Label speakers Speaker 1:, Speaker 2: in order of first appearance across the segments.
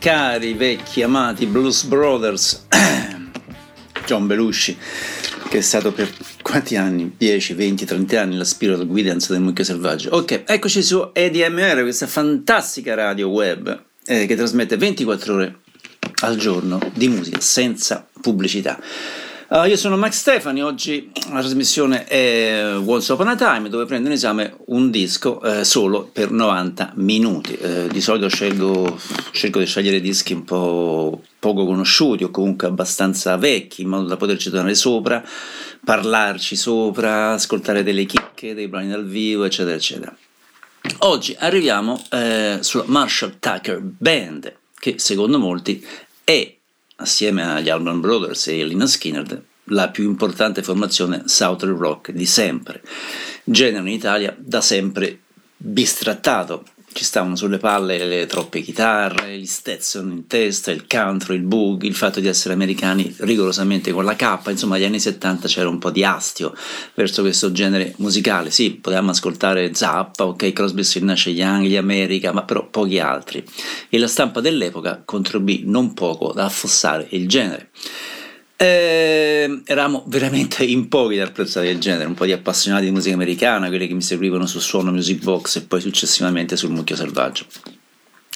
Speaker 1: cari, vecchi, amati Blues Brothers, John Belushi, che è stato per quanti anni? 10, 20, 30 anni la Spirit Guidance del Mucchio Selvaggio. Ok, eccoci su EDMR, questa fantastica radio web eh, che trasmette 24 ore al giorno di musica senza pubblicità. Uh, io sono Max Stefani, oggi la trasmissione è Once Upon a Time dove prendo in esame un disco eh, solo per 90 minuti. Eh, di solito scelgo, scelgo, di scegliere dischi un po' poco conosciuti o comunque abbastanza vecchi in modo da poterci tornare sopra, parlarci sopra, ascoltare delle chicche, dei brani dal vivo, eccetera, eccetera. Oggi arriviamo eh, sulla Marshall Tucker Band, che secondo molti è assieme agli Allman Brothers e Lina Skinner, la più importante formazione Southern Rock di sempre. Genere in Italia da sempre bistrattato, ci stavano sulle palle le troppe chitarre, gli Stetson in testa, il country, il boogie, il fatto di essere americani rigorosamente con la K, insomma agli anni 70 c'era un po' di astio verso questo genere musicale, sì, potevamo ascoltare Zappa, ok, Crosby, Nash Young, gli America, ma però pochi altri, e la stampa dell'epoca contribuì non poco ad affossare il genere. Eh, eravamo veramente in pochi ad apprezzare il genere, un po' di appassionati di musica americana, quelli che mi seguivano su Suono Music Box e poi successivamente sul Mucchio Selvaggio.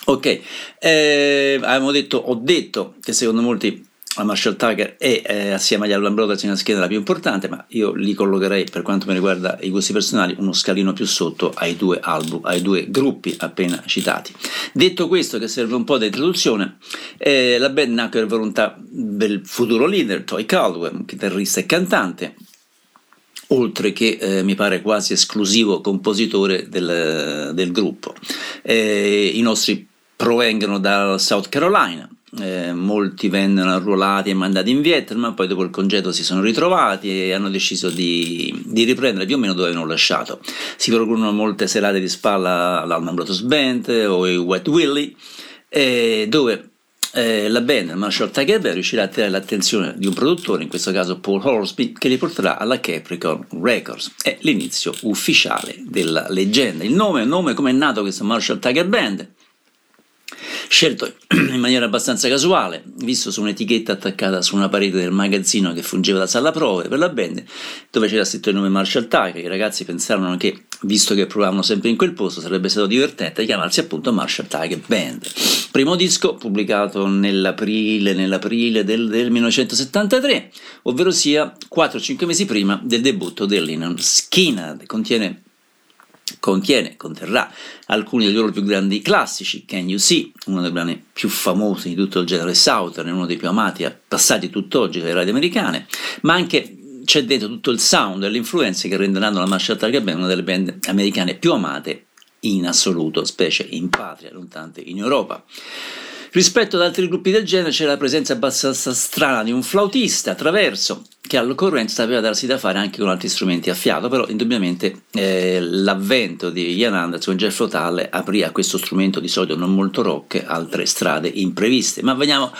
Speaker 1: Ok, eh, avevamo detto, ho detto che secondo molti la Marshall Tucker è eh, assieme agli Alban Brothers una scheda la più importante, ma io li collocherei per quanto mi riguarda i gusti personali uno scalino più sotto ai due album, ai due gruppi appena citati. Detto questo, che serve un po' di introduzione, eh, la band nacque per volontà del futuro leader Toy Caldwell, chitarrista e cantante, oltre che eh, mi pare quasi esclusivo compositore del, del gruppo. Eh, I nostri provengono dal South Carolina, eh, molti vennero arruolati e mandati in Vietnam, poi dopo il congedo si sono ritrovati e hanno deciso di, di riprendere più o meno dove avevano lasciato. Si procurano molte serate di spalla all'Alman Brothers Band o i Wet Willy, eh, dove eh, la band Marshall Tiger Bear riuscirà a attirare l'attenzione di un produttore, in questo caso Paul Horsby, che li porterà alla Capricorn Records. È l'inizio ufficiale della leggenda. Il nome, il nome come è nato questo Marshall Tiger Band? Scelto in maniera abbastanza casuale, visto su un'etichetta attaccata su una parete del magazzino che fungeva da sala prove per la band, dove c'era scritto il nome Marshall Tiger. I ragazzi pensarono che, visto che provavano sempre in quel posto, sarebbe stato divertente chiamarsi appunto Marshall Tiger Band. Primo disco pubblicato nell'aprile, nell'aprile del, del 1973, ovvero sia 4-5 mesi prima del debutto del Lennon Skinner. Contiene contiene, conterrà alcuni dei loro più grandi classici, Can You See, uno dei brani più famosi di tutto il genere Southern, uno dei più amati, passati tutt'oggi dalle radio americane, ma anche c'è dentro tutto il sound e le influenze che renderanno la Marshall Tiger Band una delle band americane più amate in assoluto, specie in patria, non tante in Europa. Rispetto ad altri gruppi del genere c'era la presenza abbastanza strana di un flautista attraverso che all'occorrenza sapeva darsi da fare anche con altri strumenti a fiato, però indubbiamente eh, l'avvento di Ian Anderson Jeff Rotale aprì a questo strumento di solito non molto rock altre strade impreviste. Ma veniamo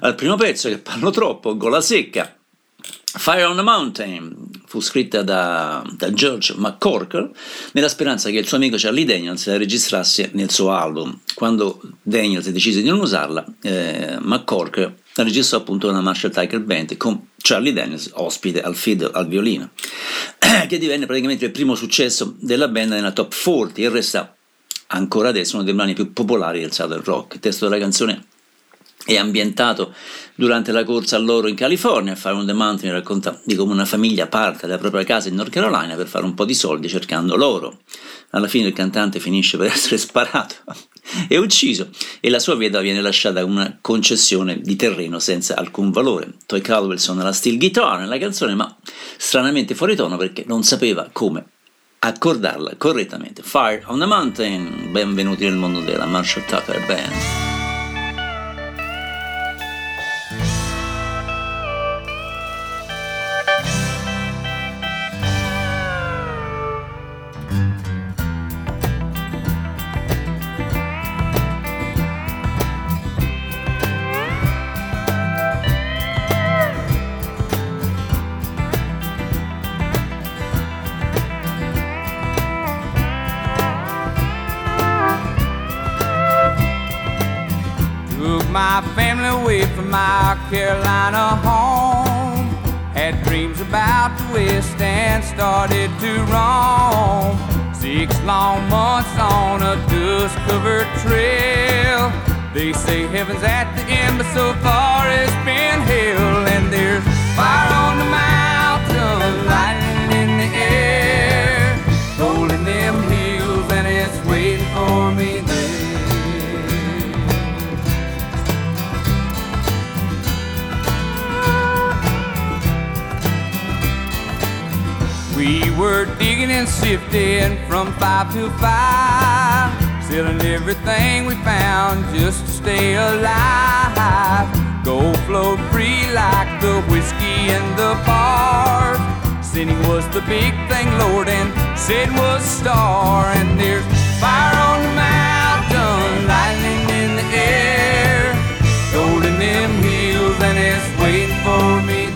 Speaker 1: al primo pezzo che parlo troppo, gola secca. Fire on the Mountain fu scritta da, da, George McCorker nella speranza che il suo amico Charlie Daniels la registrasse nel suo album. Quando Daniels decise di non usarla, eh, McCorker la registrò appunto una Marshall Tiger Band con Charlie Daniels ospite al fiddle, al violino, che divenne praticamente il primo successo della band nella top 40 e resta ancora adesso uno dei brani più popolari del Southern Rock. Il testo della canzone è ambientato durante la corsa all'oro in California. Fire on the Mountain racconta di come una famiglia parte dalla propria casa in North Carolina per fare un po' di soldi cercando l'oro. Alla fine il cantante finisce per essere sparato e ucciso e la sua veda viene lasciata una concessione di terreno senza alcun valore. Toy Caldwell suona la steel guitar nella canzone, ma stranamente fuori tono perché non sapeva come accordarla correttamente. Fire on the Mountain, benvenuti nel mondo della Marshall Tucker Band.
Speaker 2: Started to roam. Six long months on a dust covered trail. They say heaven's at the end, but so far it's been and sifting from five to five, selling everything we found just to stay alive. Gold flowed free like the whiskey in the bar. Sinning was the big thing, Lord, and sin was star. And there's fire on the mountain, lightning in the air, gold in them hills, and it's waiting for me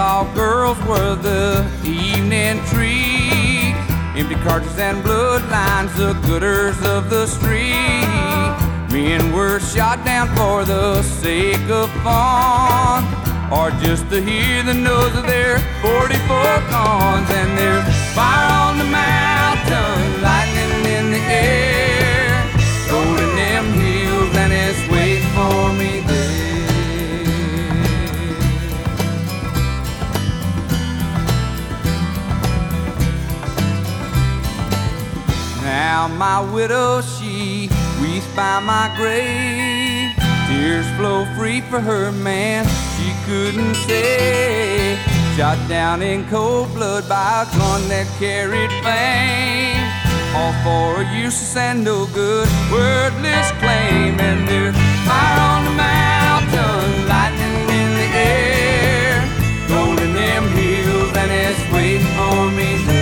Speaker 2: hall girls were the evening treat. Empty cartridges and bloodlines, the gooders of the street. Men were shot down for the sake of fun, or just to hear the nose of their 44 guns. And their fire on the Now my widow, she weeps by my grave. Tears flow free for her man, she couldn't say. Shot down in cold blood by a gun that carried fame. All for a useless and no good, wordless claim. And there's fire on the mountain, lightning in the air, gold in them hills, and it's waiting for me there.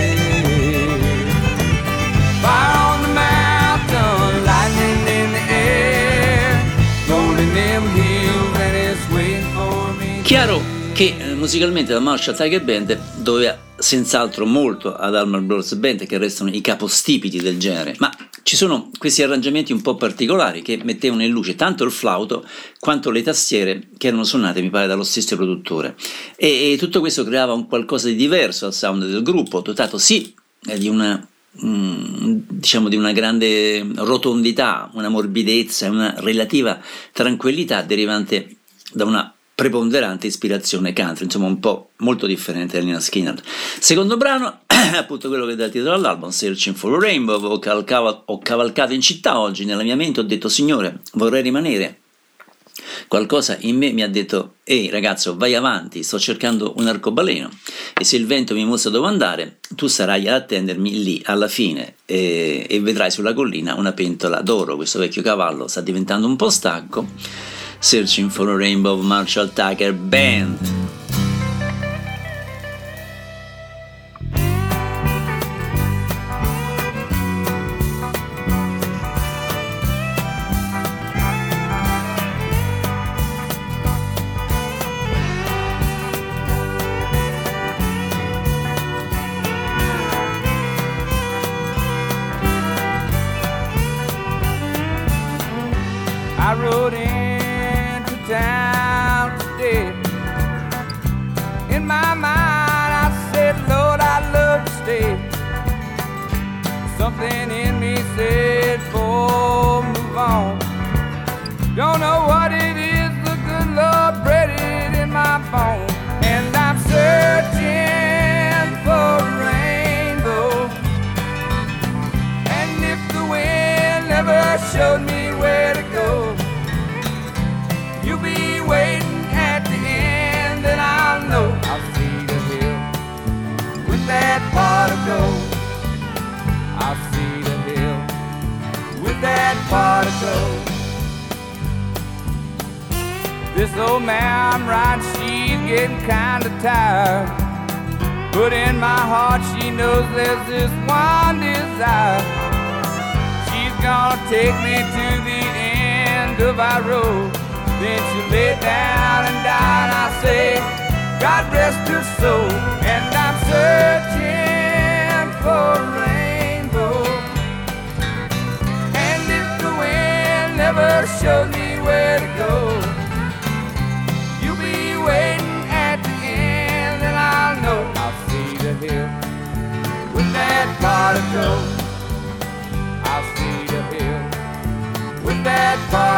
Speaker 1: Chiaro che eh, musicalmente la Marshall Tiger Band doveva senz'altro molto ad Alman Brothers Band che restano i capostipiti del genere, ma ci sono questi arrangiamenti un po' particolari che mettevano in luce tanto il flauto quanto le tastiere che erano suonate mi pare dallo stesso produttore. E, e tutto questo creava un qualcosa di diverso al sound del gruppo, dotato sì eh, di una mm, diciamo di una grande rotondità, una morbidezza una relativa tranquillità derivante da una preponderante ispirazione country, insomma un po' molto differente da Nina Skinner. Secondo brano, appunto quello che dà il titolo all'album, Searching for a Rainbow, ho, calcava- ho cavalcato in città oggi, nella mia mente ho detto Signore, vorrei rimanere. Qualcosa in me mi ha detto, ehi ragazzo, vai avanti, sto cercando un arcobaleno e se il vento mi mostra dove andare, tu sarai ad attendermi lì alla fine e, e vedrai sulla collina una pentola d'oro. Questo vecchio cavallo sta diventando un po' stanco. Searching for a Rainbow Marshall Tucker Band.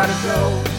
Speaker 2: gotta go.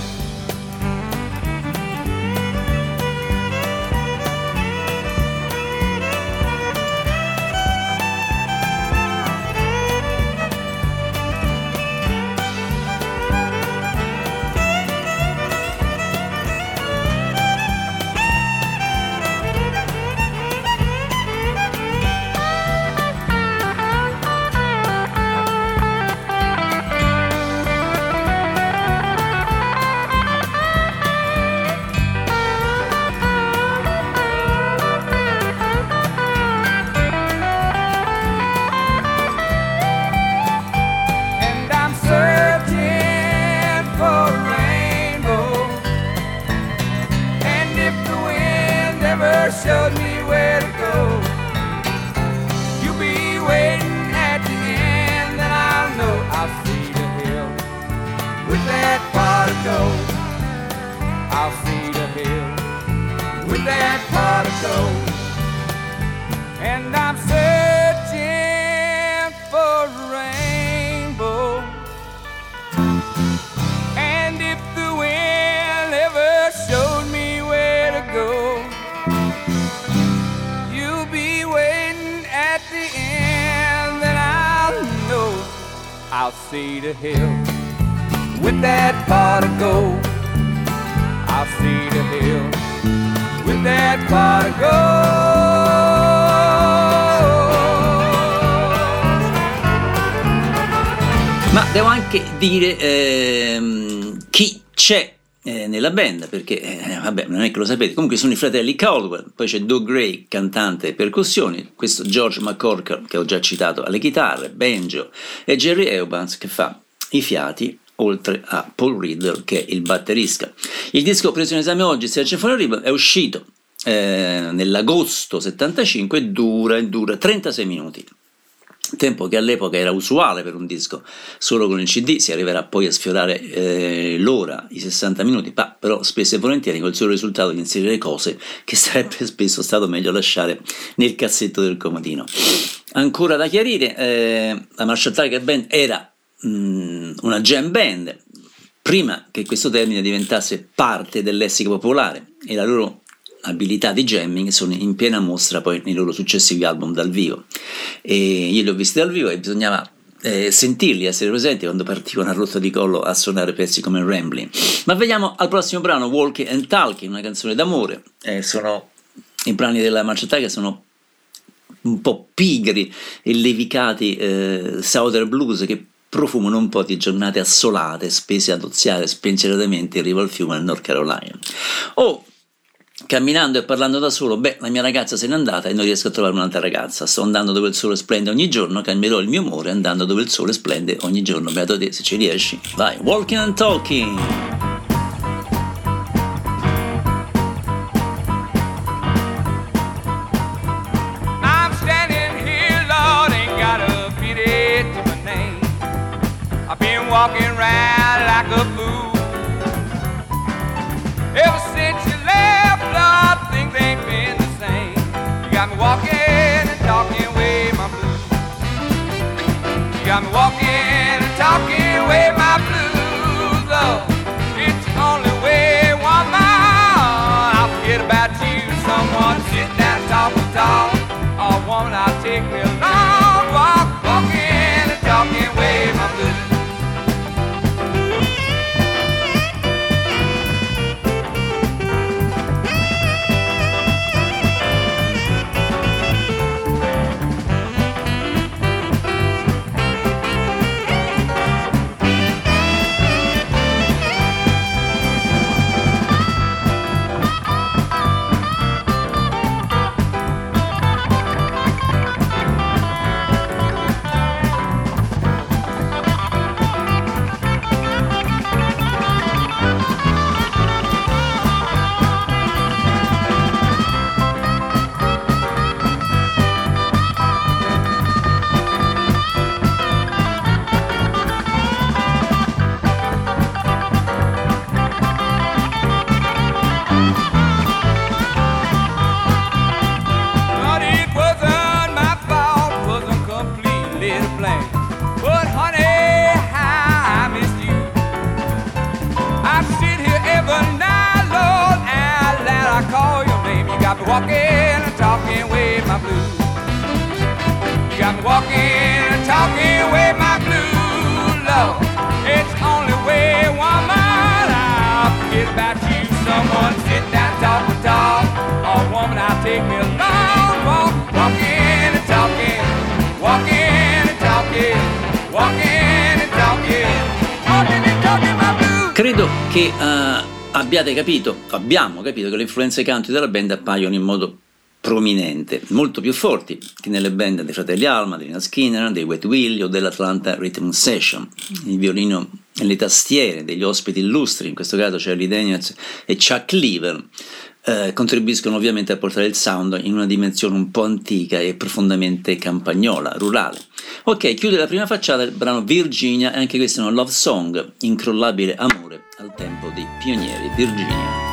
Speaker 1: Ehm, chi c'è eh, nella band, perché eh, vabbè, non è che lo sapete, comunque sono i fratelli Caldwell, poi c'è Doug Gray, cantante e percussioni, questo George McCorker che ho già citato alle chitarre, banjo e Jerry Eubans che fa i fiati oltre a Paul Riddle che è il batterista. Il disco preso in esame oggi, for a Ribbon, è uscito eh, nell'agosto 75 e dura, dura 36 minuti tempo che all'epoca era usuale per un disco solo con il CD, si arriverà poi a sfiorare eh, l'ora, i 60 minuti, ma però spesso e volentieri col solo risultato di inserire cose che sarebbe spesso stato meglio lasciare nel cassetto del comodino. Ancora da chiarire, eh, la Marshall Tiger Band era mh, una jam band, prima che questo termine diventasse parte del lessico popolare e la loro abilità di jamming sono in piena mostra poi nei loro successivi album dal vivo. E io li ho visti dal vivo e bisognava eh, sentirli, essere presenti quando partivano a rotta di collo a suonare pezzi come Rambling. Ma veniamo al prossimo brano, Walking and Talking, una canzone d'amore. Eh, sono i brani della Marcia che sono un po' pigri e levicati eh, Southern Blues che profumano un po' di giornate assolate, spese ad oziare spensieratamente in riva al fiume al North Carolina. Oh, camminando e parlando da solo, beh, la mia ragazza se n'è andata e non riesco a trovare un'altra ragazza. Sto andando dove il sole splende ogni giorno, cambierò il mio amore andando dove il sole splende ogni giorno. Beato te, se ci riesci. Vai, walking and talking.
Speaker 2: Walking and talking away my blues. You got me walking and talking away my blues,
Speaker 3: love. It's only way, woman, I'll forget about you. Someone sit down, talk and talk. Oh, woman, I'll take me a long walk, walking and talking, walking and talking, walking and talking, walking and talking my blues.
Speaker 2: Credo che uh, abbiate capito, abbiamo capito che le influenze country della band appaiono in modo prominente, molto più forti che nelle band dei fratelli Alma, di Nina Skinner, dei Wet Willie o dell'Atlanta Rhythm Session. Il violino e le tastiere degli ospiti illustri, in questo caso Charlie Daniels e Chuck Lever, eh, contribuiscono ovviamente a portare il sound in una dimensione un po' antica e profondamente campagnola, rurale. Ok, chiude la prima facciata il brano Virginia, e anche questo è un love song, incrollabile amore al tempo dei pionieri Virginia.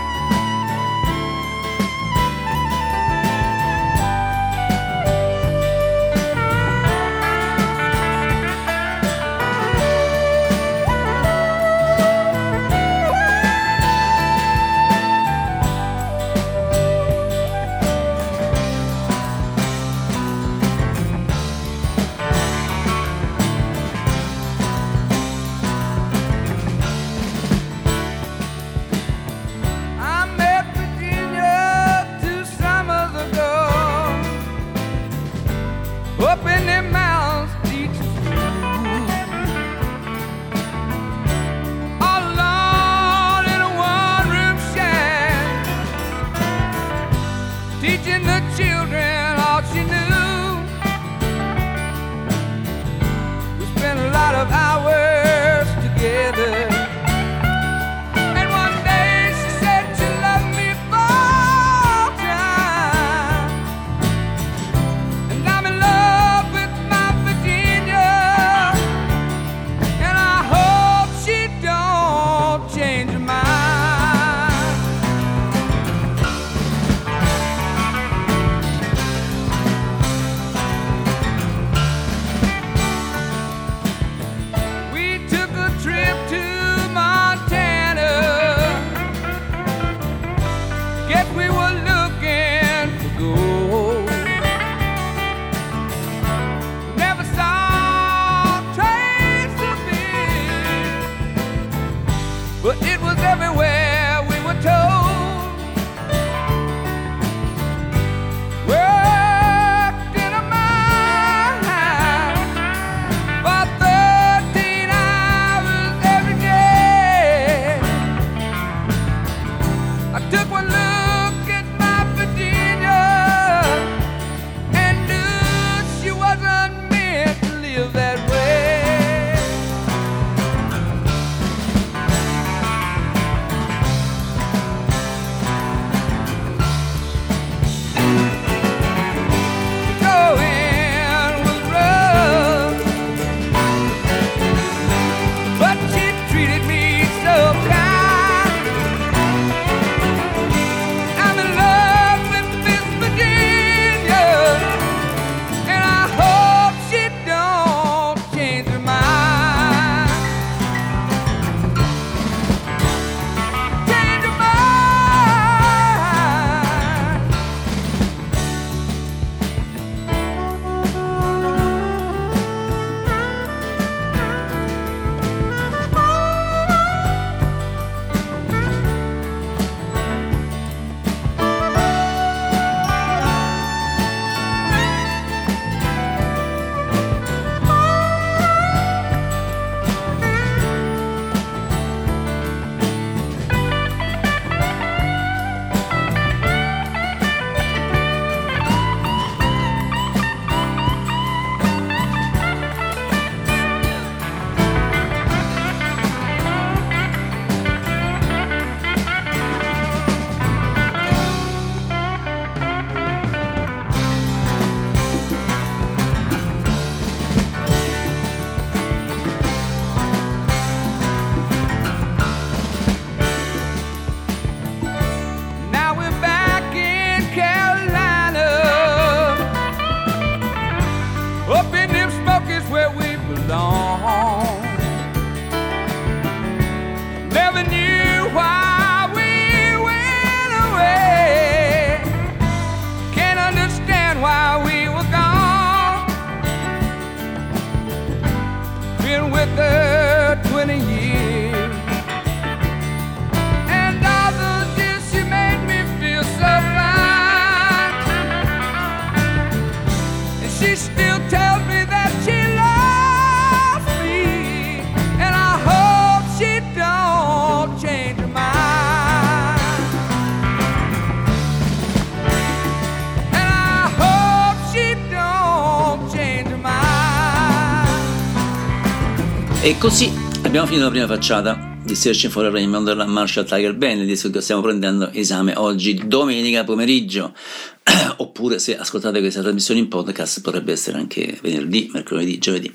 Speaker 1: Così abbiamo finito la prima facciata di Searching for a Rainbow della Marshall Tiger Band, il disco stiamo prendendo esame oggi, domenica pomeriggio. Oppure se ascoltate questa trasmissione in podcast potrebbe essere anche venerdì, mercoledì, giovedì.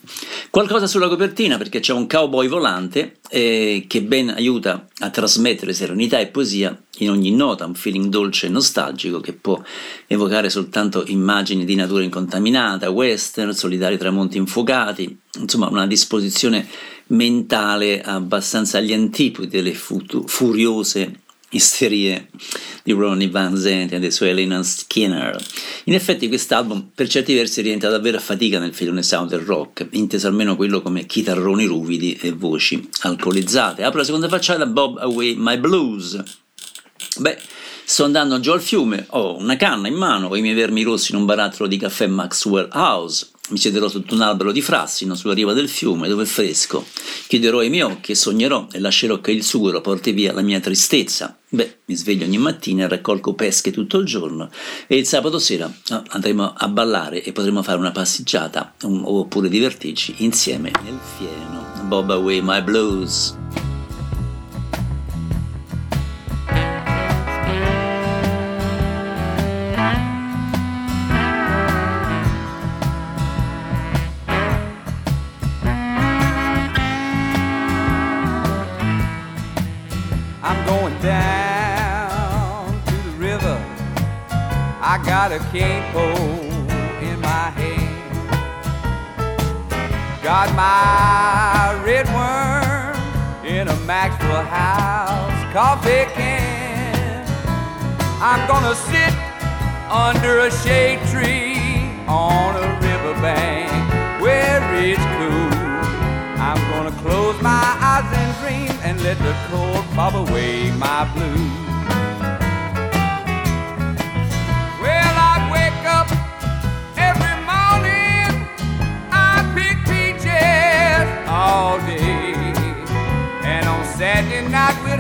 Speaker 1: Qualcosa sulla copertina perché c'è un cowboy volante eh, che ben aiuta a trasmettere serenità e poesia in ogni nota, un feeling dolce e nostalgico che può evocare soltanto immagini di natura incontaminata, western, solitari tramonti infuocati, insomma una disposizione mentale abbastanza agli antipodi delle futu- furiose isterie di Ronnie Van Zandt e dei suoi Elena Skinner. In effetti quest'album per certi versi rientra davvero a fatica nel filone southern rock, inteso almeno quello come chitarroni ruvidi e voci alcolizzate. Apro la seconda facciata Bob Away My Blues. Beh, sto andando giù al fiume, ho una canna in mano con i miei vermi rossi in un barattolo di caffè Maxwell House mi siederò sotto un albero di frassino sulla riva del fiume dove è fresco. Chiuderò i miei occhi e sognerò e lascerò che il sughero porti via la mia tristezza. Beh, mi sveglio ogni mattina raccolgo pesche tutto il giorno e il sabato sera ah, andremo a ballare e potremo fare una passeggiata oppure divertirci insieme nel fieno. Bob Away My Blues.
Speaker 2: Got a cane pole in my hand. Got my red worm in a Maxwell House coffee can. I'm gonna sit under a shade tree on a riverbank where it's cool. I'm gonna close my eyes and dream and let the cold bob away my blues.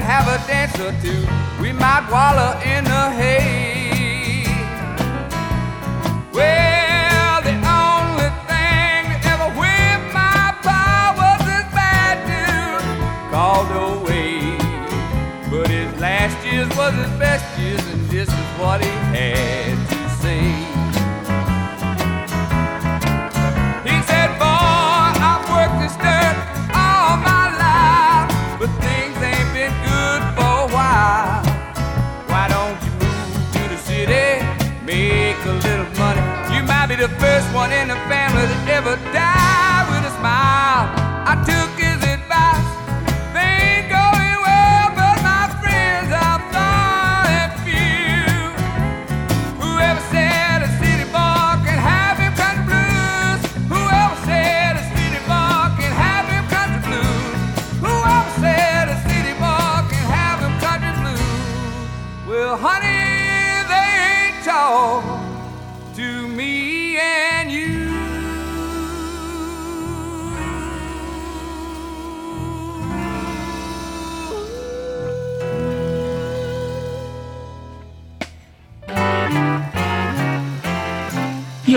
Speaker 2: Have a dance or two. We might wallow in the hay. Well, the only thing that ever whipped my power was this bad news called away. But his last years was his best years, and this is what he had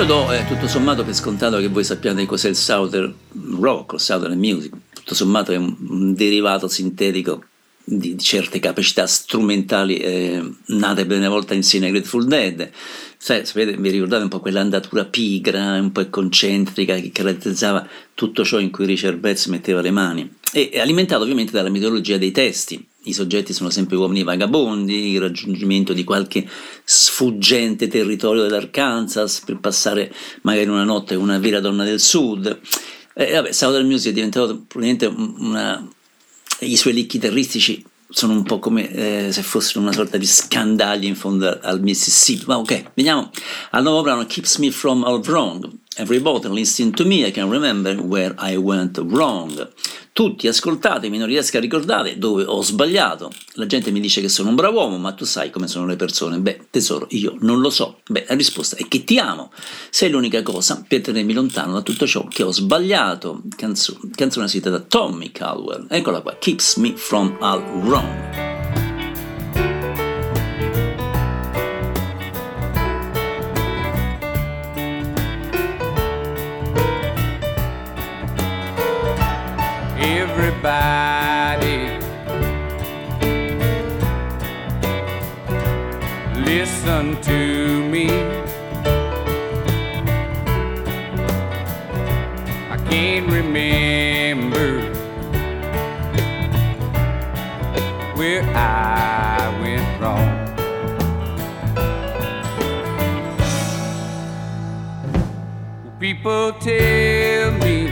Speaker 1: do eh, tutto sommato per scontato che voi sappiate cos'è il Southern Rock o Southern Music, tutto sommato è un, un derivato sintetico di, di, certe capacità strumentali eh, nate per una volta insieme ai Grateful Dead. Sai, sapete, vi ricordate un po' quell'andatura pigra, un po' concentrica che caratterizzava tutto ciò in cui Richard Betts metteva le mani? E alimentato ovviamente dalla mitologia dei testi i soggetti sono sempre uomini vagabondi, il raggiungimento di qualche sfuggente territorio dell'Arkansas per passare magari una notte con una vera donna del sud. E vabbè, Southern Music è diventato probabilmente una... i suoi leak chitarristici sono un po' come eh, se fossero una sorta di scandagli in fondo al Mississippi. Ma ok, veniamo al nuovo brano Keeps Me From All Wrong. Every bottle listen to me, I can remember where I went wrong. Tutti ascoltatemi, non riesco a ricordare dove ho sbagliato. La gente mi dice che sono un bravo uomo, ma tu sai come sono le persone. Beh, tesoro, io non lo so. Beh, la risposta è che ti amo. Sei l'unica cosa per tenermi lontano da tutto ciò che ho sbagliato. Canzone, canzone scritta da Tommy Caldwell. Eccola qua, Keeps Me From All Wrong.
Speaker 2: Everybody. Listen to me. I can't remember where I went wrong. People tell me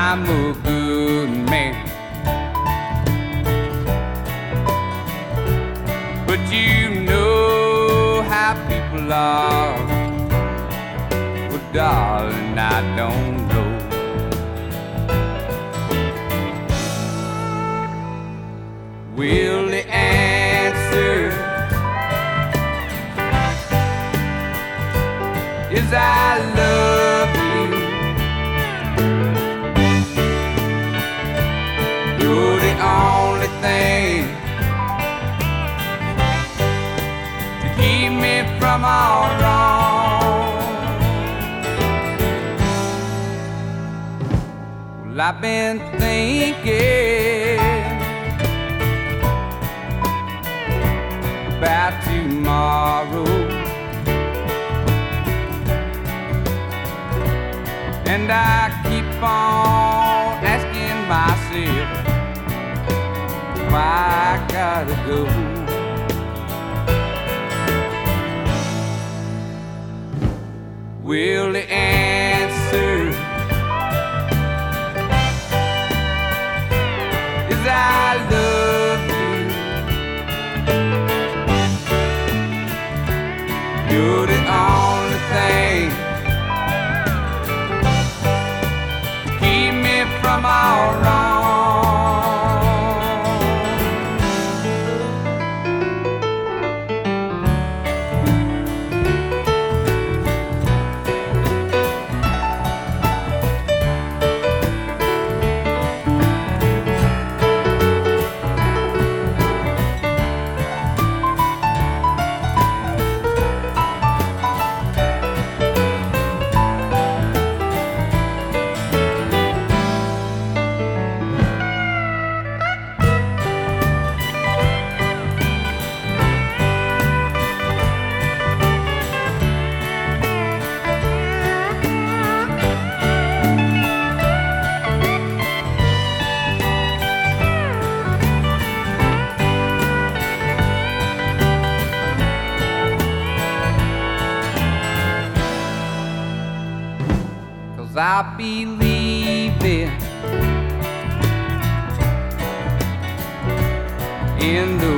Speaker 2: I'm a good man. But you know how people are. Well, darling, I don't know. Will the answer is I love thing to keep me from all wrong. Well, I've been thinking about tomorrow. And I keep on I gotta go. Will the answer is I love you? You're the only thing keep me from all wrong. I believe it in the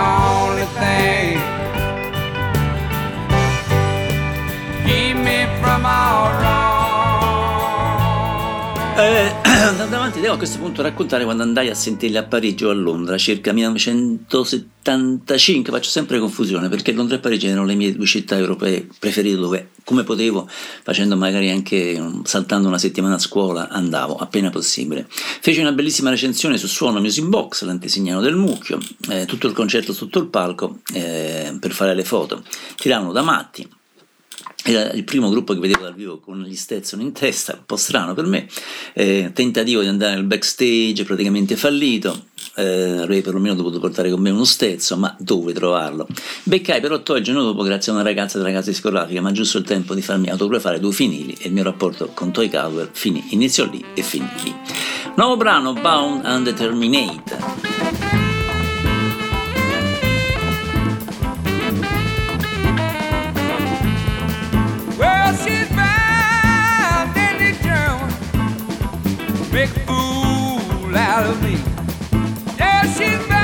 Speaker 1: on. Avanti, devo a questo punto raccontare quando andai a sentirli a Parigi o a Londra, circa 1975. Faccio sempre confusione perché Londra e Parigi erano le mie due città europee preferite dove, come potevo, facendo magari anche saltando una settimana a scuola, andavo appena possibile. Feci una bellissima recensione su Suono Music Box, l'antesignano del mucchio, eh, tutto il concerto sotto il palco eh, per fare le foto. Tiravano da matti, era il primo gruppo che vedevo dal vivo con gli Stetson in testa, un po' strano per me, eh, tentativo di andare nel backstage praticamente fallito, eh, avrei perlomeno dovuto portare con me uno Stetson, ma dove trovarlo? Beccai però Toy il giorno dopo grazie a una ragazza della casa discografica, ma giusto il tempo di farmi autografare due finili e il mio rapporto con Toy Caldwell finì, iniziò lì e finì lì. Nuovo brano, Bound and
Speaker 2: a fool out of me. Yeah, she's bound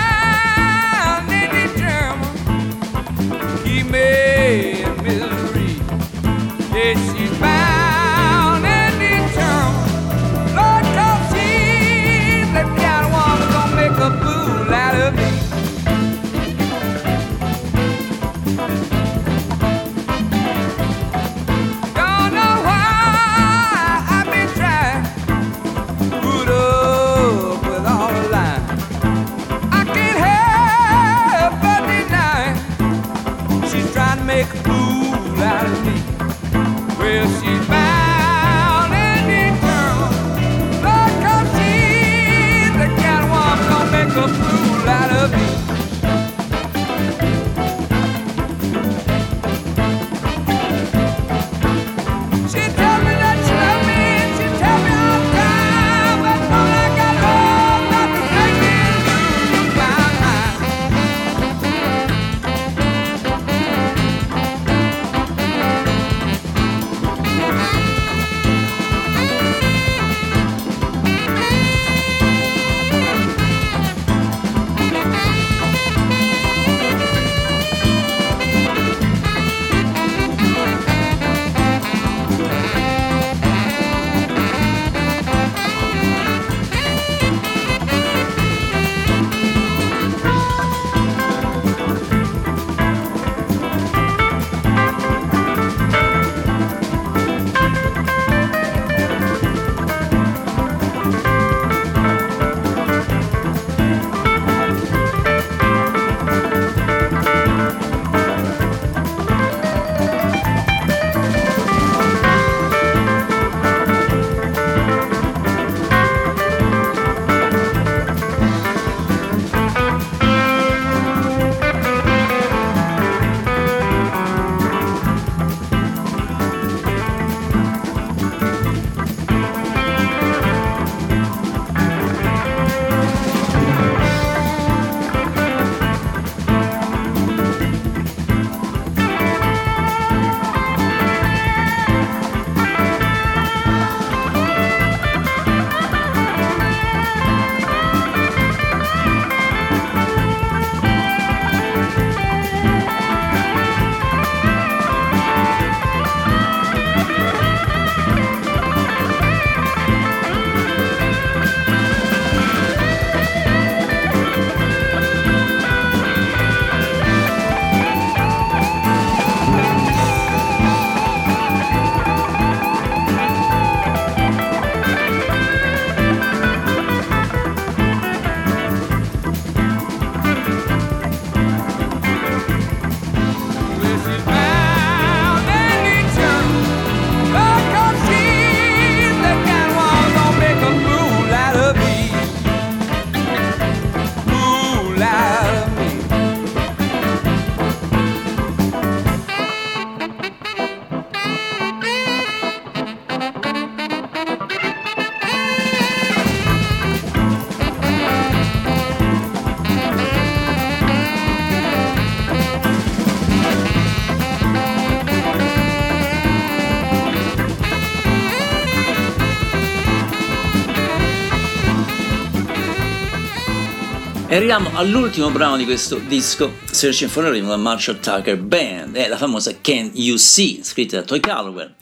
Speaker 1: E arriviamo all'ultimo brano di questo disco, Searching for a Rhythm, la Marshall Tucker Band, è la famosa Can You See, scritta da Toy Callowell,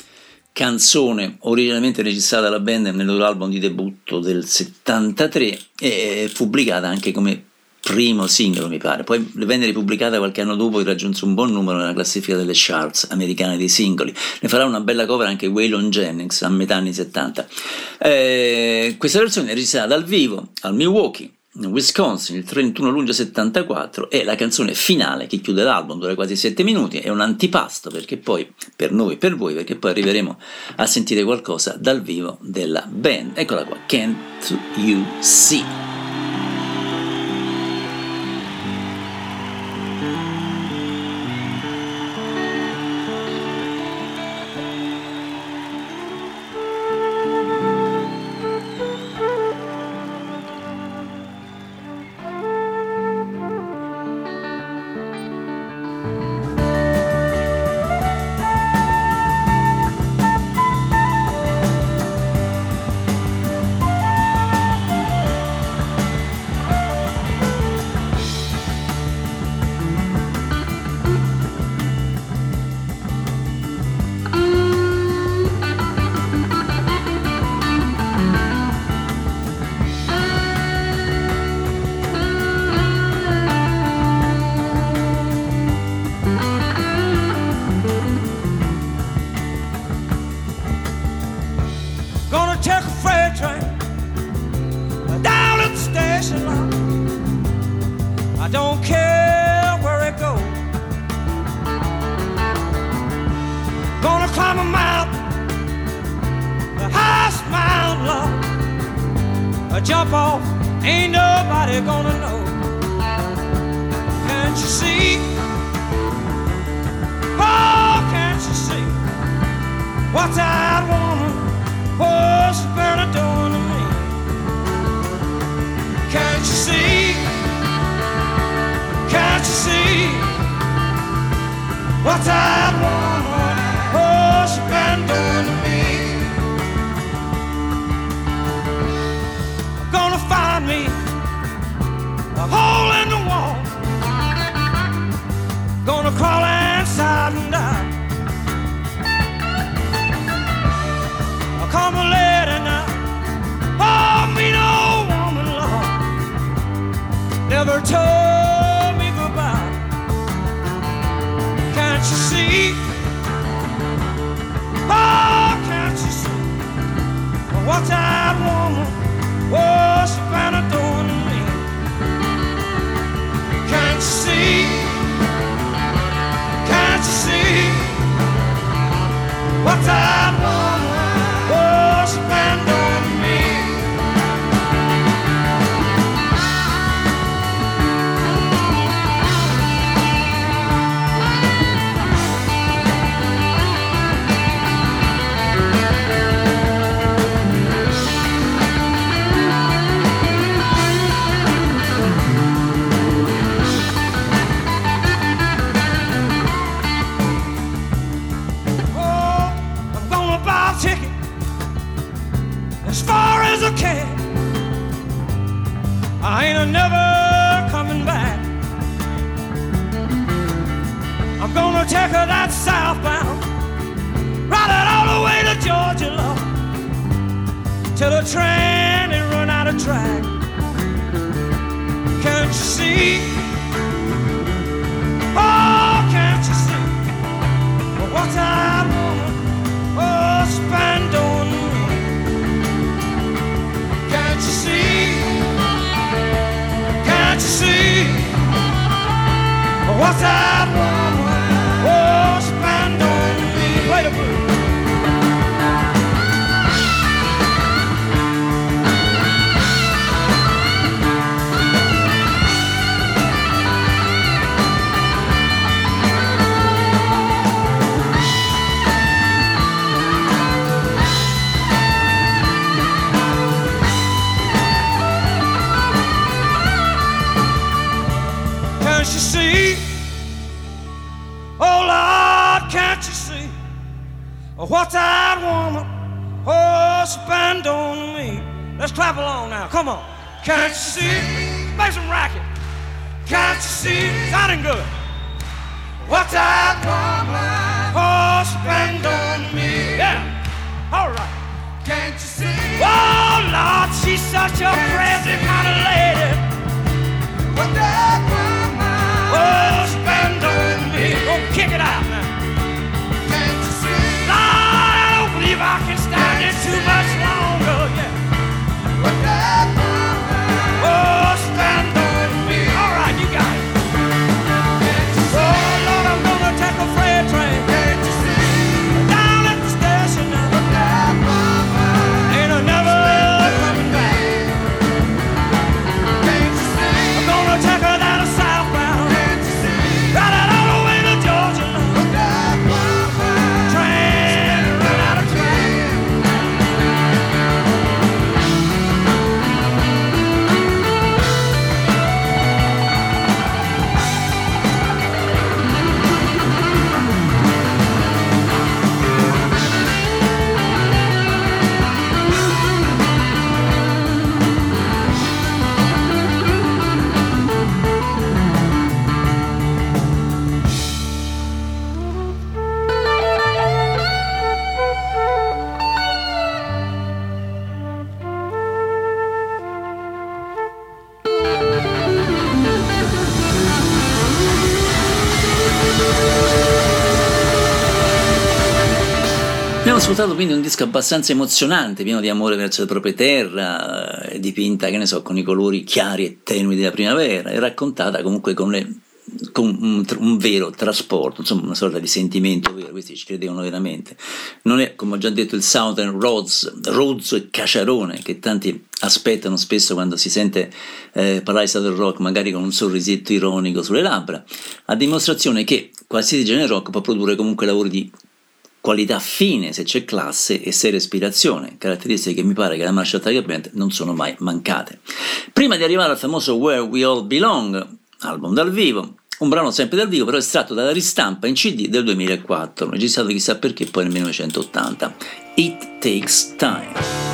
Speaker 1: canzone originalmente registrata dalla band nel loro album di debutto del 73 e pubblicata anche come primo singolo mi pare, poi venne ripubblicata qualche anno dopo e raggiunse un buon numero nella classifica delle charts americane dei singoli. Ne farà una bella cover anche Waylon Jennings a metà anni 70. Eh, questa versione è registrata dal vivo al Milwaukee Wisconsin il 31 luglio 74 è la canzone finale che chiude l'album, dura quasi 7 minuti, è un antipasto perché poi, per noi per voi, perché poi arriveremo a sentire qualcosa dal vivo della band. Eccola qua, Can't You See?
Speaker 4: I ain't never coming back. I'm gonna take her that southbound, ride it all the way to Georgia, love, till the train and run out of track. Can't you see? Oh, can't you see? What I want, oh, spend on? Can't you see. What's that woman? Oh, she to me. Play the blues. Oh, spend on me. Let's clap along now. Come on. Can't you see? Make some racket. Can't you see? Sounding good. What's that woman oh, spend on me? Yeah. All right. Can't you see? Oh, Lord, she's such a crazy kind of
Speaker 2: lady. Ascoltato quindi un disco abbastanza emozionante, pieno di amore verso la propria terra, eh, dipinta, che ne so, con i colori chiari e tenui della primavera, e raccontata comunque con, le- con un, un vero trasporto, insomma una sorta di sentimento vero, questi ci credevano veramente. Non è, come ho già detto, il Southern Rhodes, rozzo e caciarone, che tanti aspettano spesso quando si sente eh, parlare di Southern Rock, magari con un sorrisetto ironico sulle labbra, a dimostrazione che qualsiasi genere rock può produrre comunque lavori di qualità fine se c'è classe e seria ispirazione, caratteristiche che mi pare che la Marshall Tiger Band non sono mai mancate. Prima di arrivare al famoso Where We All Belong, album dal vivo, un brano sempre dal vivo però estratto dalla ristampa in CD del 2004, registrato chissà perché poi nel 1980, It Takes Time.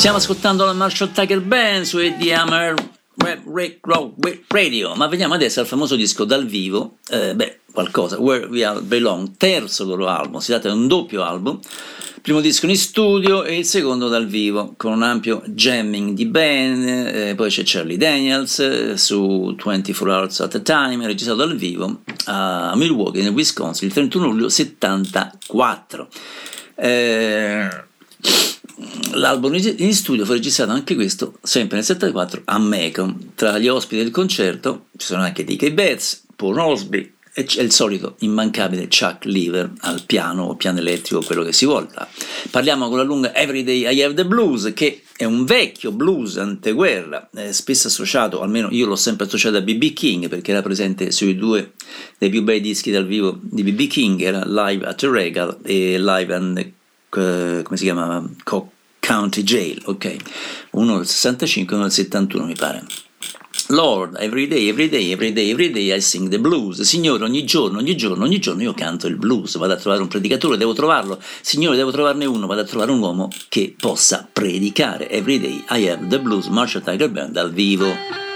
Speaker 1: Stiamo ascoltando la Marshall Tucker Band su Eddie Hammer Radio, ma veniamo adesso al famoso disco dal vivo, eh, beh, qualcosa, Where We All Belong, terzo loro album, si tratta di un doppio album, primo disco in studio e il secondo dal vivo, con un ampio jamming di band, eh, poi c'è Charlie Daniels eh, su 24 Hours at a Time, registrato dal vivo a Milwaukee, nel Wisconsin, il 31 luglio 74. Eh, L'album in studio fu registrato anche questo sempre nel 74 a Macon. Tra gli ospiti del concerto ci sono anche D.K. Betts, Paul Osby e il solito immancabile Chuck Lever al piano o piano elettrico, quello che si vuole. Parliamo con la lunga Everyday I Have the Blues, che è un vecchio blues anteguerra, spesso associato, almeno io l'ho sempre associato a B.B. King perché era presente sui due dei più bei dischi dal vivo di B.B. King, era Live at the Regal e Live and eh, come si chiamava? Co- County Jail, ok. Uno del 65 e uno del 71 mi pare. Lord, every day, every day, every day, every day I sing the blues. Signore, ogni giorno, ogni giorno, ogni giorno io canto il blues. Vado a trovare un predicatore, devo trovarlo. Signore, devo trovarne uno. Vado a trovare un uomo che possa predicare. Every day I have the blues. Marshall Tiger Band dal vivo.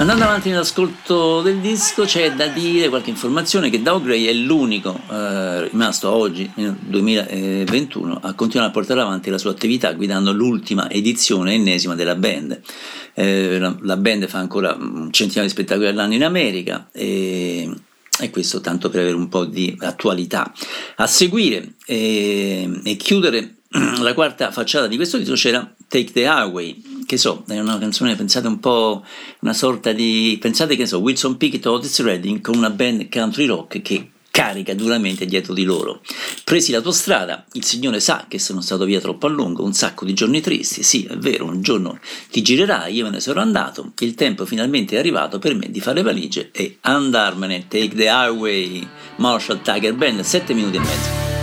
Speaker 1: Andando avanti nell'ascolto del disco c'è da dire qualche informazione che Dow Gray è l'unico eh, rimasto oggi, nel 2021, a continuare a portare avanti la sua attività guidando l'ultima edizione ennesima della band. Eh, la, la, band fa ancora un centinaio di spettacoli all'anno in America e, e, questo tanto per avere un po' di attualità. A seguire e, e chiudere la quarta facciata di questo disco c'era Take the Highway, che so, è una canzone, pensate un po' una sorta di, pensate che so, Wilson Pickett o Otis Redding con una band country rock che carica duramente dietro di loro. Presi l'autostrada, il Signore sa che sono stato via troppo a lungo, un sacco di giorni tristi, sì, è vero, un giorno ti girerai, io me ne sono andato, il tempo finalmente è arrivato per me di fare valigie e andarmene, take the highway, Marshall Tiger Band, 7 minuti e mezzo.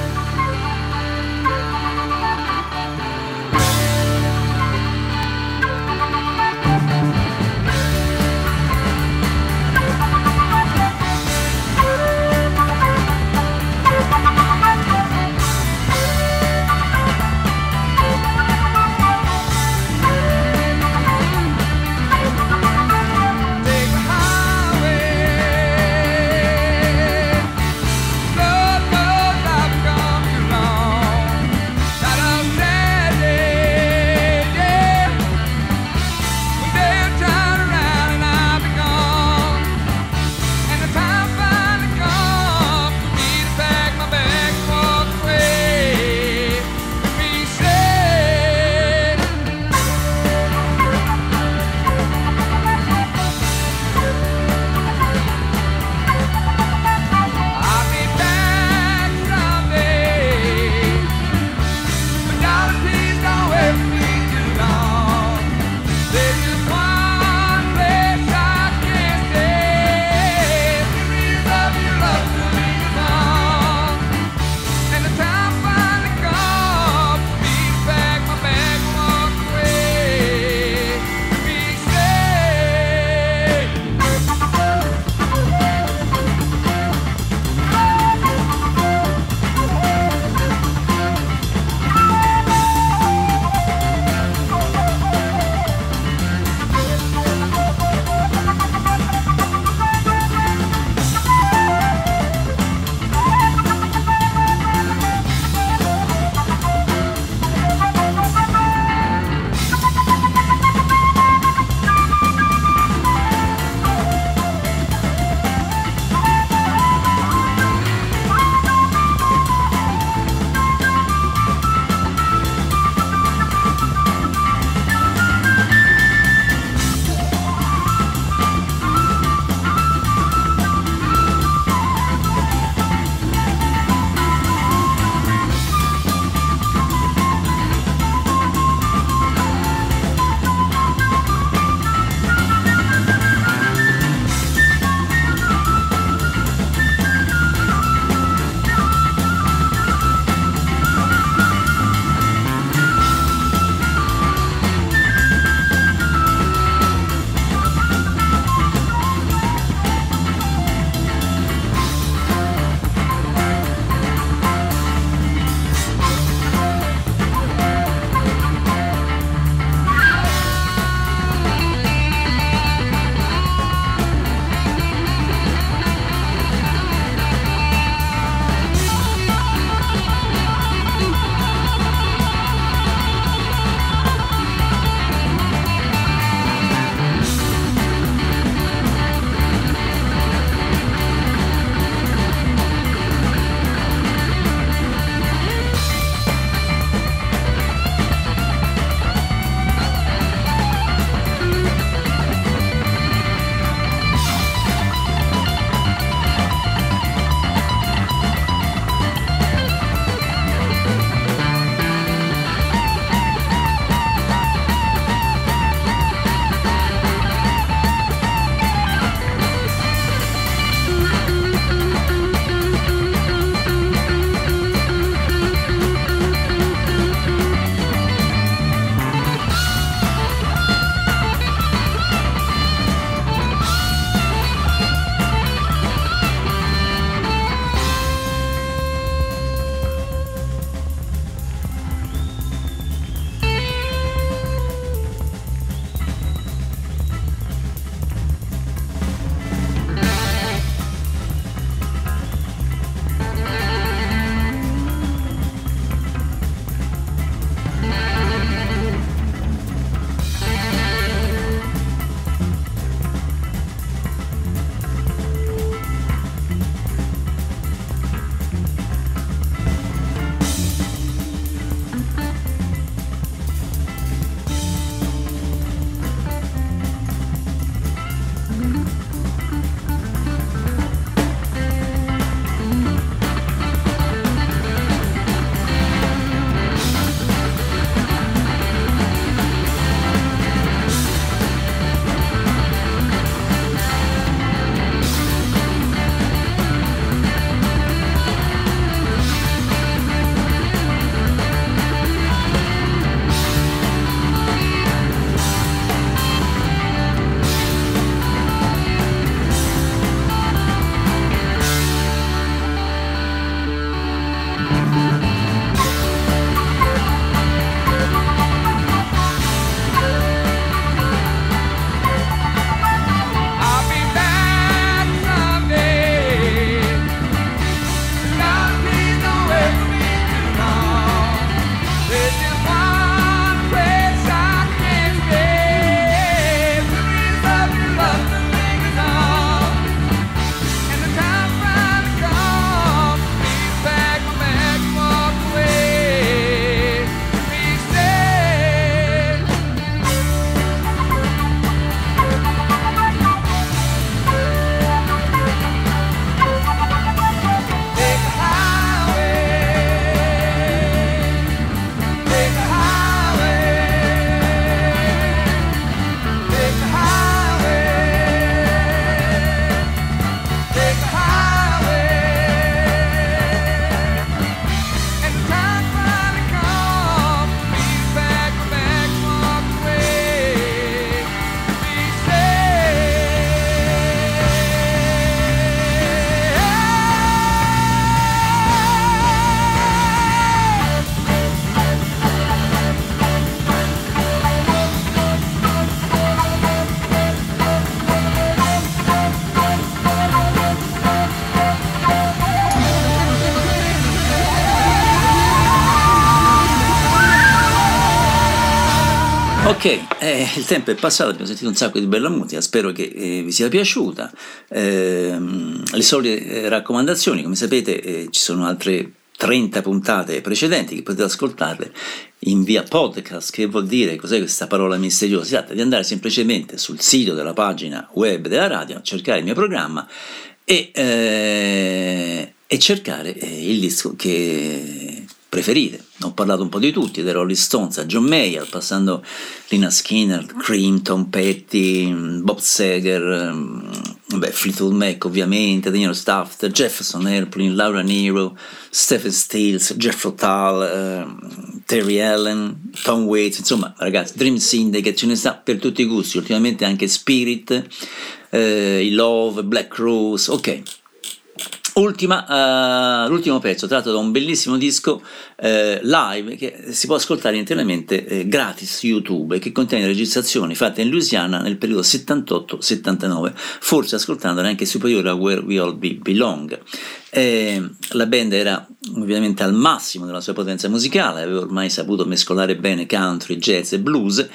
Speaker 1: Eh, il tempo è passato, abbiamo sentito un sacco di bella musica, spero che eh, vi sia piaciuta. Eh, le solite eh, raccomandazioni, come sapete eh, ci sono altre 30 puntate precedenti che potete ascoltarle in via podcast, che vuol dire cos'è questa parola misteriosa? Si tratta di andare semplicemente sul sito della pagina web della radio, cercare il mio programma e, eh, e cercare il disco che preferite. Ho parlato un po' di tutti, dai Rolling Stones a John Mayer, passando Lina Skinner, Cream, Tom Petty, Bob Seger, mm, beh, Fleetwood Mac ovviamente, Daniel Staff, Jefferson Airplane, Laura Nero, Stephen Stills, Jeff Rotal, eh, Terry Allen, Tom Waits, insomma ragazzi, Dream Syndicate, ce ne sta per tutti i gusti, ultimamente anche Spirit, eh, i Love, Black Rose, ok. Ultima, uh, l'ultimo pezzo tratto da un bellissimo disco uh, live che si può ascoltare interamente uh, gratis su YouTube e che contiene registrazioni fatte in Louisiana nel periodo 78-79, forse ascoltandole anche superiore a Where We All Be Belong. Eh, la band era ovviamente al massimo della sua potenza musicale, aveva ormai saputo mescolare bene country, jazz e blues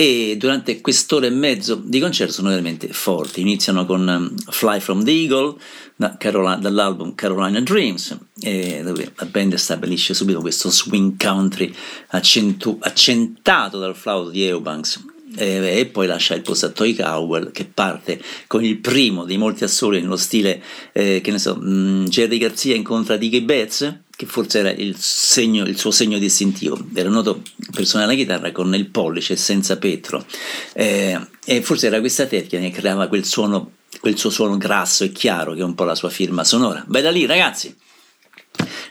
Speaker 1: e durante quest'ora e mezzo di concerto sono veramente forti. Iniziano con um, Fly from the Eagle da Carola- dall'album Carolina Dreams, dove la band stabilisce subito questo swing country accentu- accentato dal flauto di Eubanks. E, poi lascia il posto a Toy Cowell che parte con il primo dei molti assoli nello stile eh, che ne so, mh, mm, Jerry Garzia incontra Dicky Betts che forse era il, segno, il, suo segno distintivo, era noto per suonare la chitarra con il pollice senza petro eh, e forse era questa tecnica che creava quel, suono, quel suo suono grasso e chiaro che è un po' la sua firma sonora. Da lì ragazzi!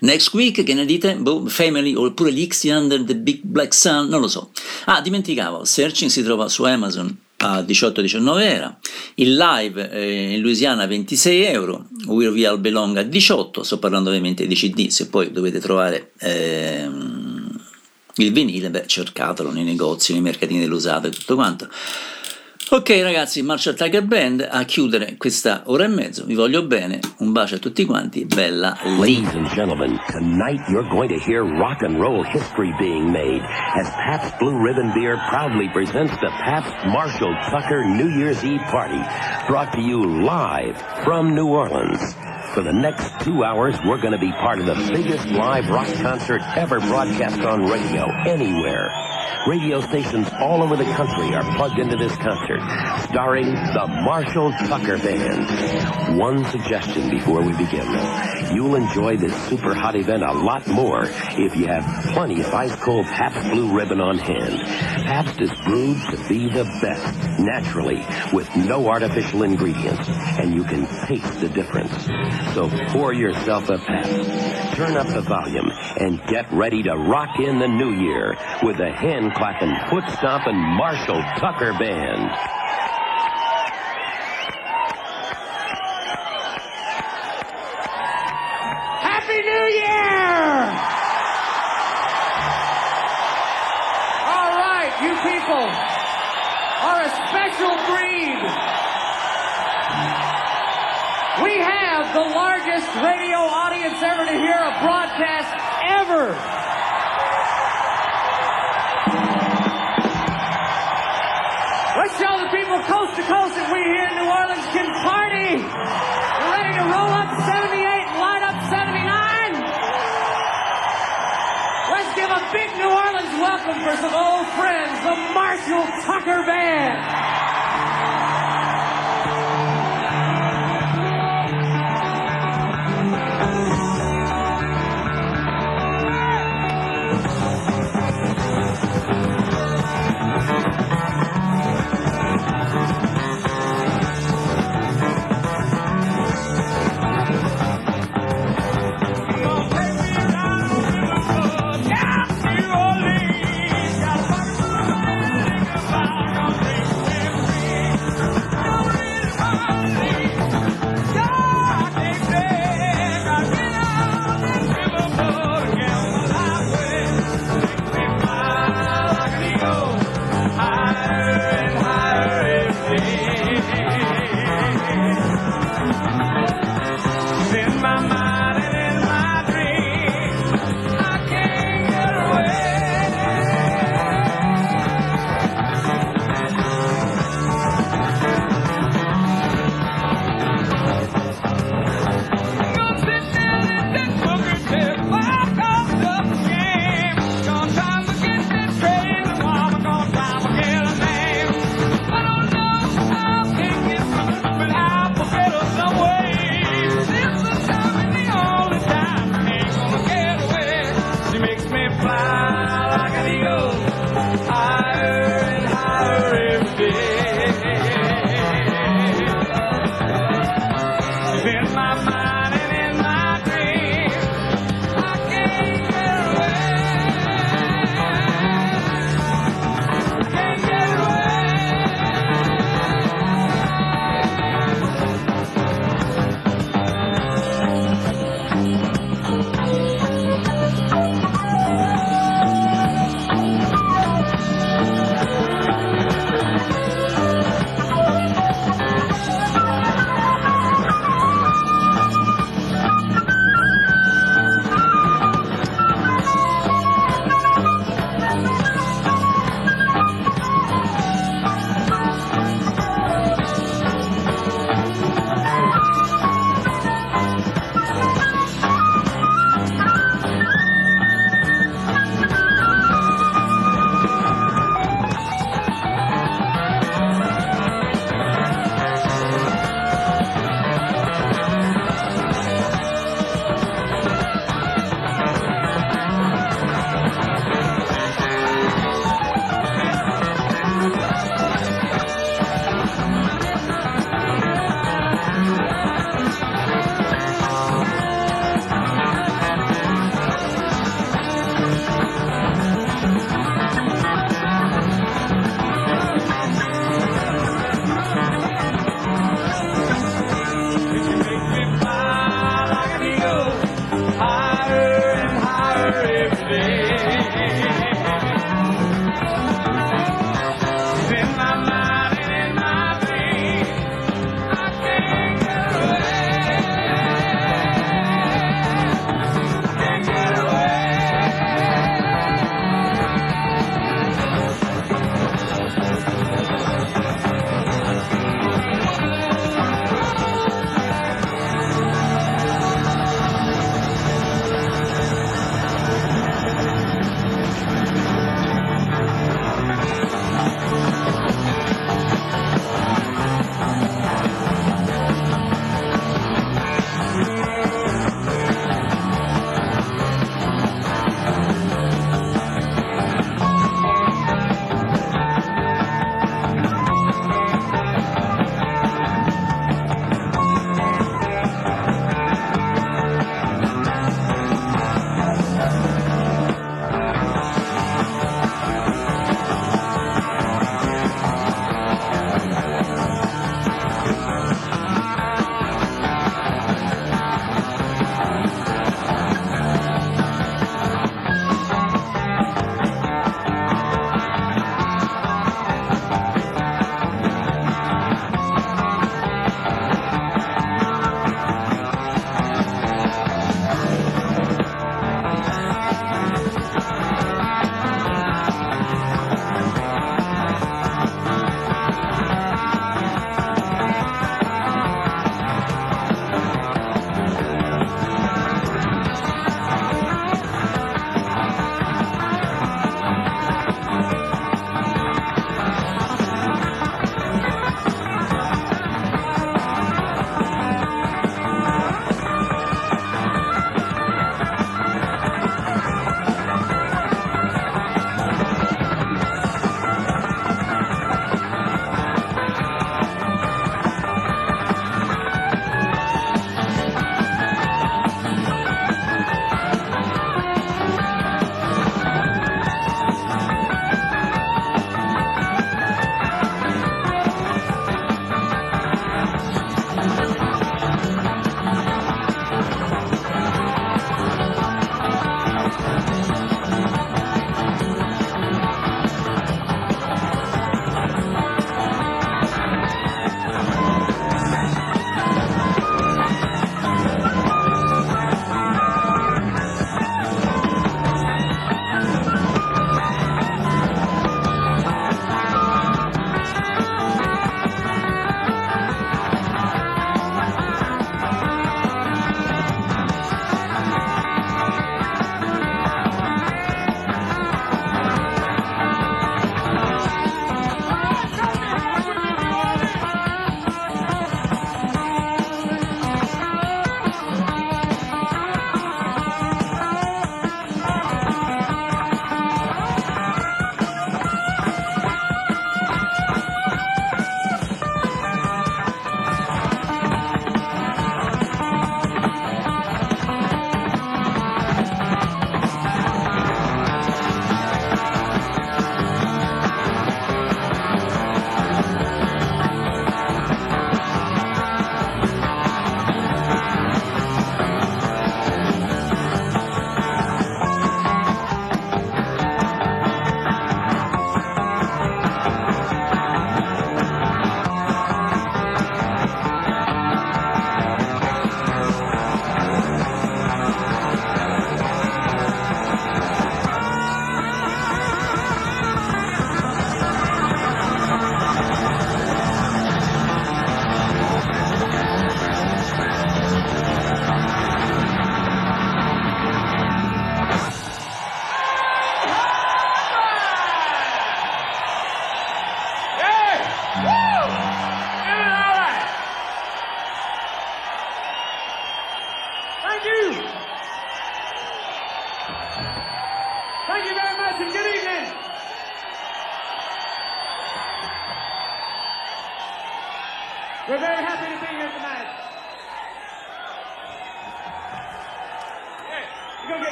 Speaker 1: Next week, che ne dite? Boh, Family oppure l'X Under the Big Black Sun? Non lo so. Ah, dimenticavo, Searching si trova su Amazon a 18-19 era, il live eh, in Louisiana 26 euro, Where We All Belong a 18, sto parlando ovviamente di CD, se poi dovete trovare ehm, il vinile, beh cercatelo nei negozi, nei mercatini dell'usato e tutto quanto. Ok ragazzi, Marshall Tiger Band a chiudere questa ora e mezzo, vi voglio bene, un bacio a tutti quanti, bella
Speaker 5: Ladies and gentlemen, tonight you're going to hear rock and roll history being made as Pabst Blue Ribbon Beer proudly presents the Pabst Marshall Tucker New Year's Eve party, brought to you live from New Orleans. For the next two hours, we're going to be part of the biggest live rock concert ever broadcast on radio, anywhere. Radio stations all over the country are plugged into this concert, starring the Marshall Tucker Band. One suggestion before we begin. You'll enjoy this super hot event a lot more if you have plenty of ice cold Pabst Blue Ribbon on hand. Pabst is brewed to be the best, naturally, with no artificial ingredients, and you can taste the difference. So pour yourself a Pabst, turn up the volume, and get ready to rock in the new year with the hand clapping, foot stomping Marshall Tucker Band.
Speaker 6: Happy New Year! All right, you people are a special breed. We have the largest radio audience ever to hear a broadcast ever. Coast to coast that we here in New Orleans can party. We're ready to roll up 78 and light up 79. Let's give a big New Orleans welcome for some old friends, the Marshall Tucker Band.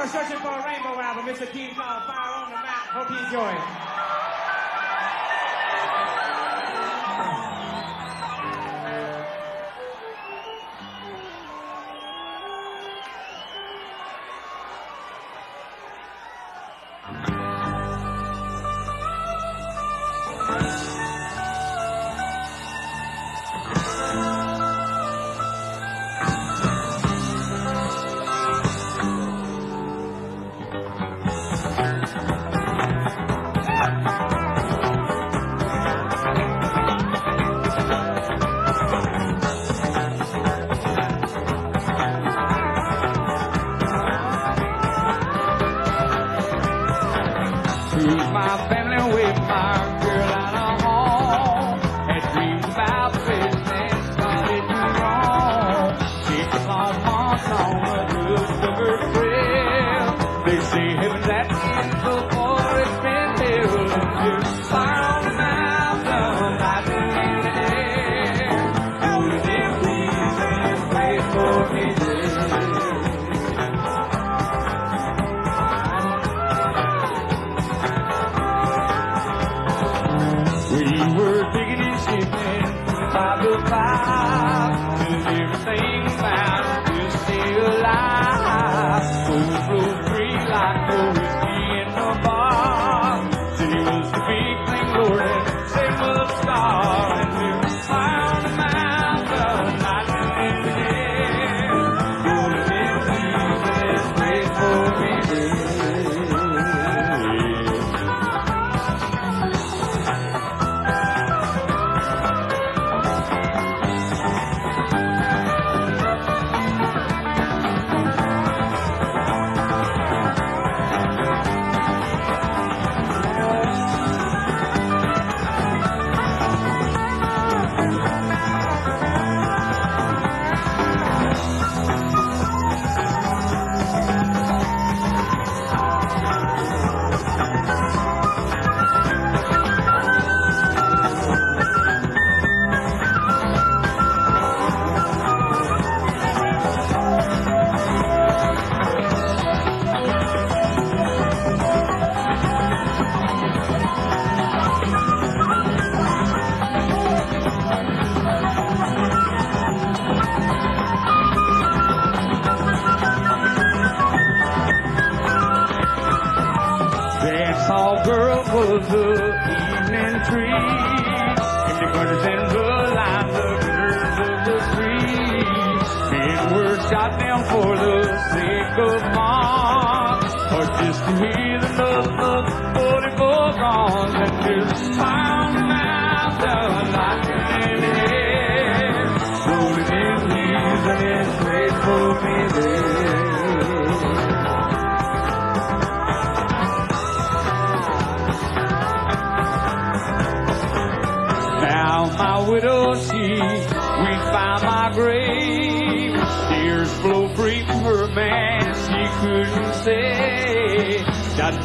Speaker 2: for searching for a rainbow album. It's a team called Fire on the Map. Hope you enjoy it.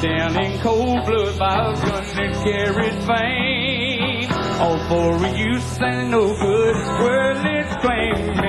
Speaker 7: down in cold blood by a gun that carried fame. All for a use and no good, worldly claim.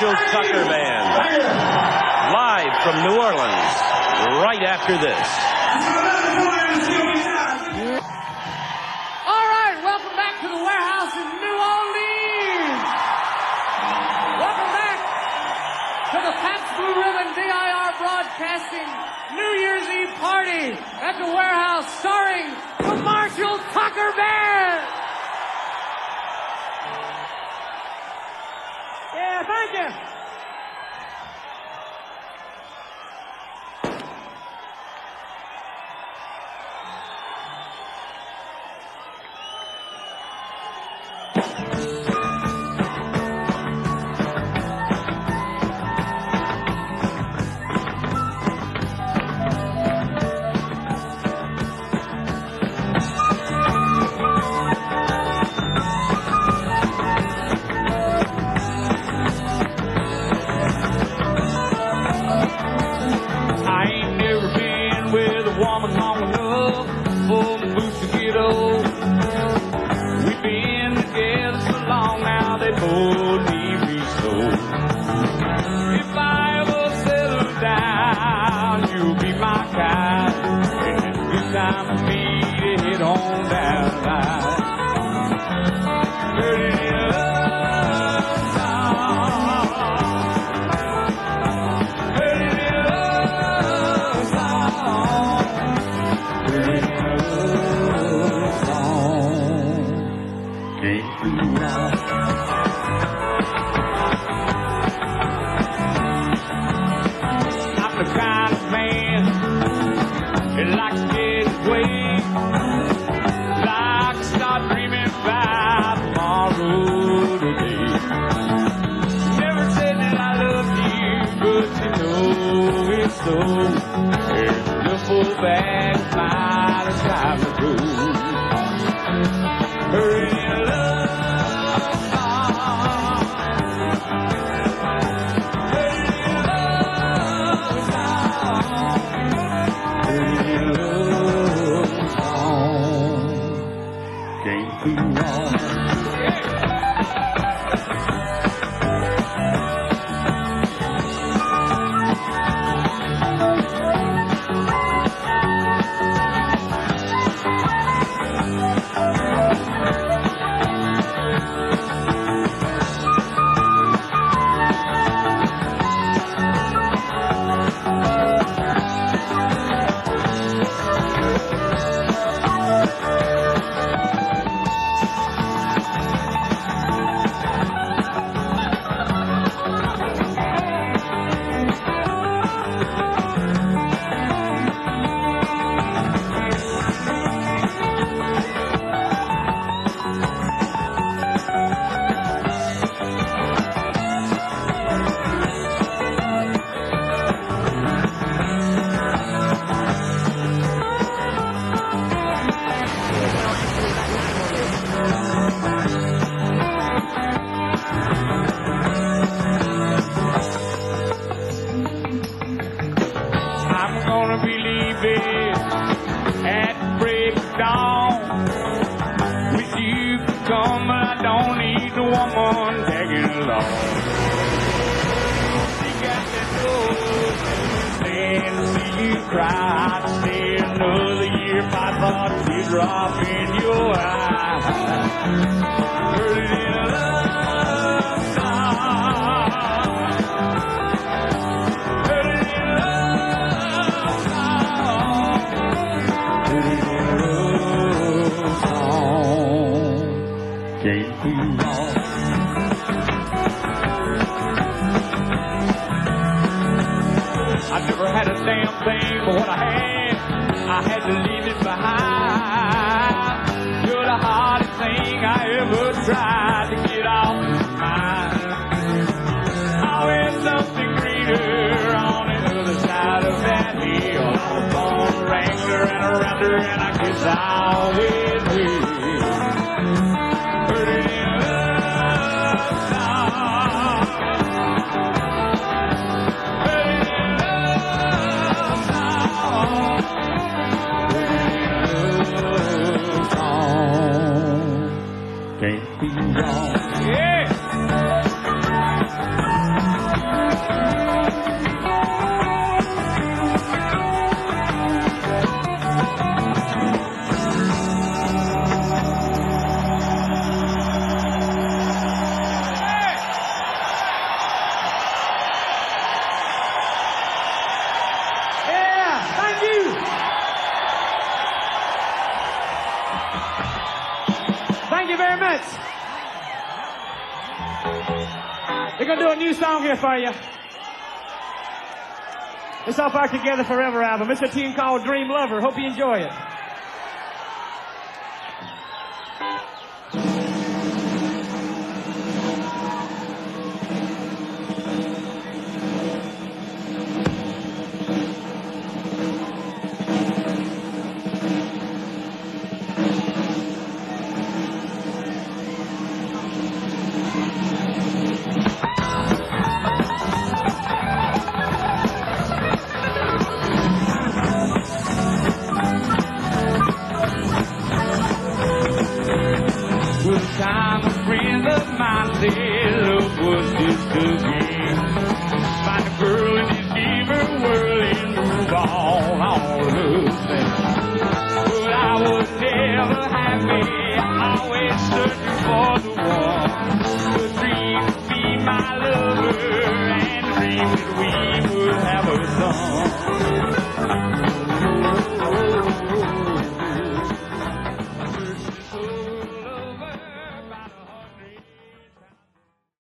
Speaker 6: Mitchell Tucker Band. Live from New Orleans, right after this.
Speaker 2: Long enough oh, for my boots to get old. Together
Speaker 4: Forever album. It's a team called Dream Lover. Hope you enjoy it.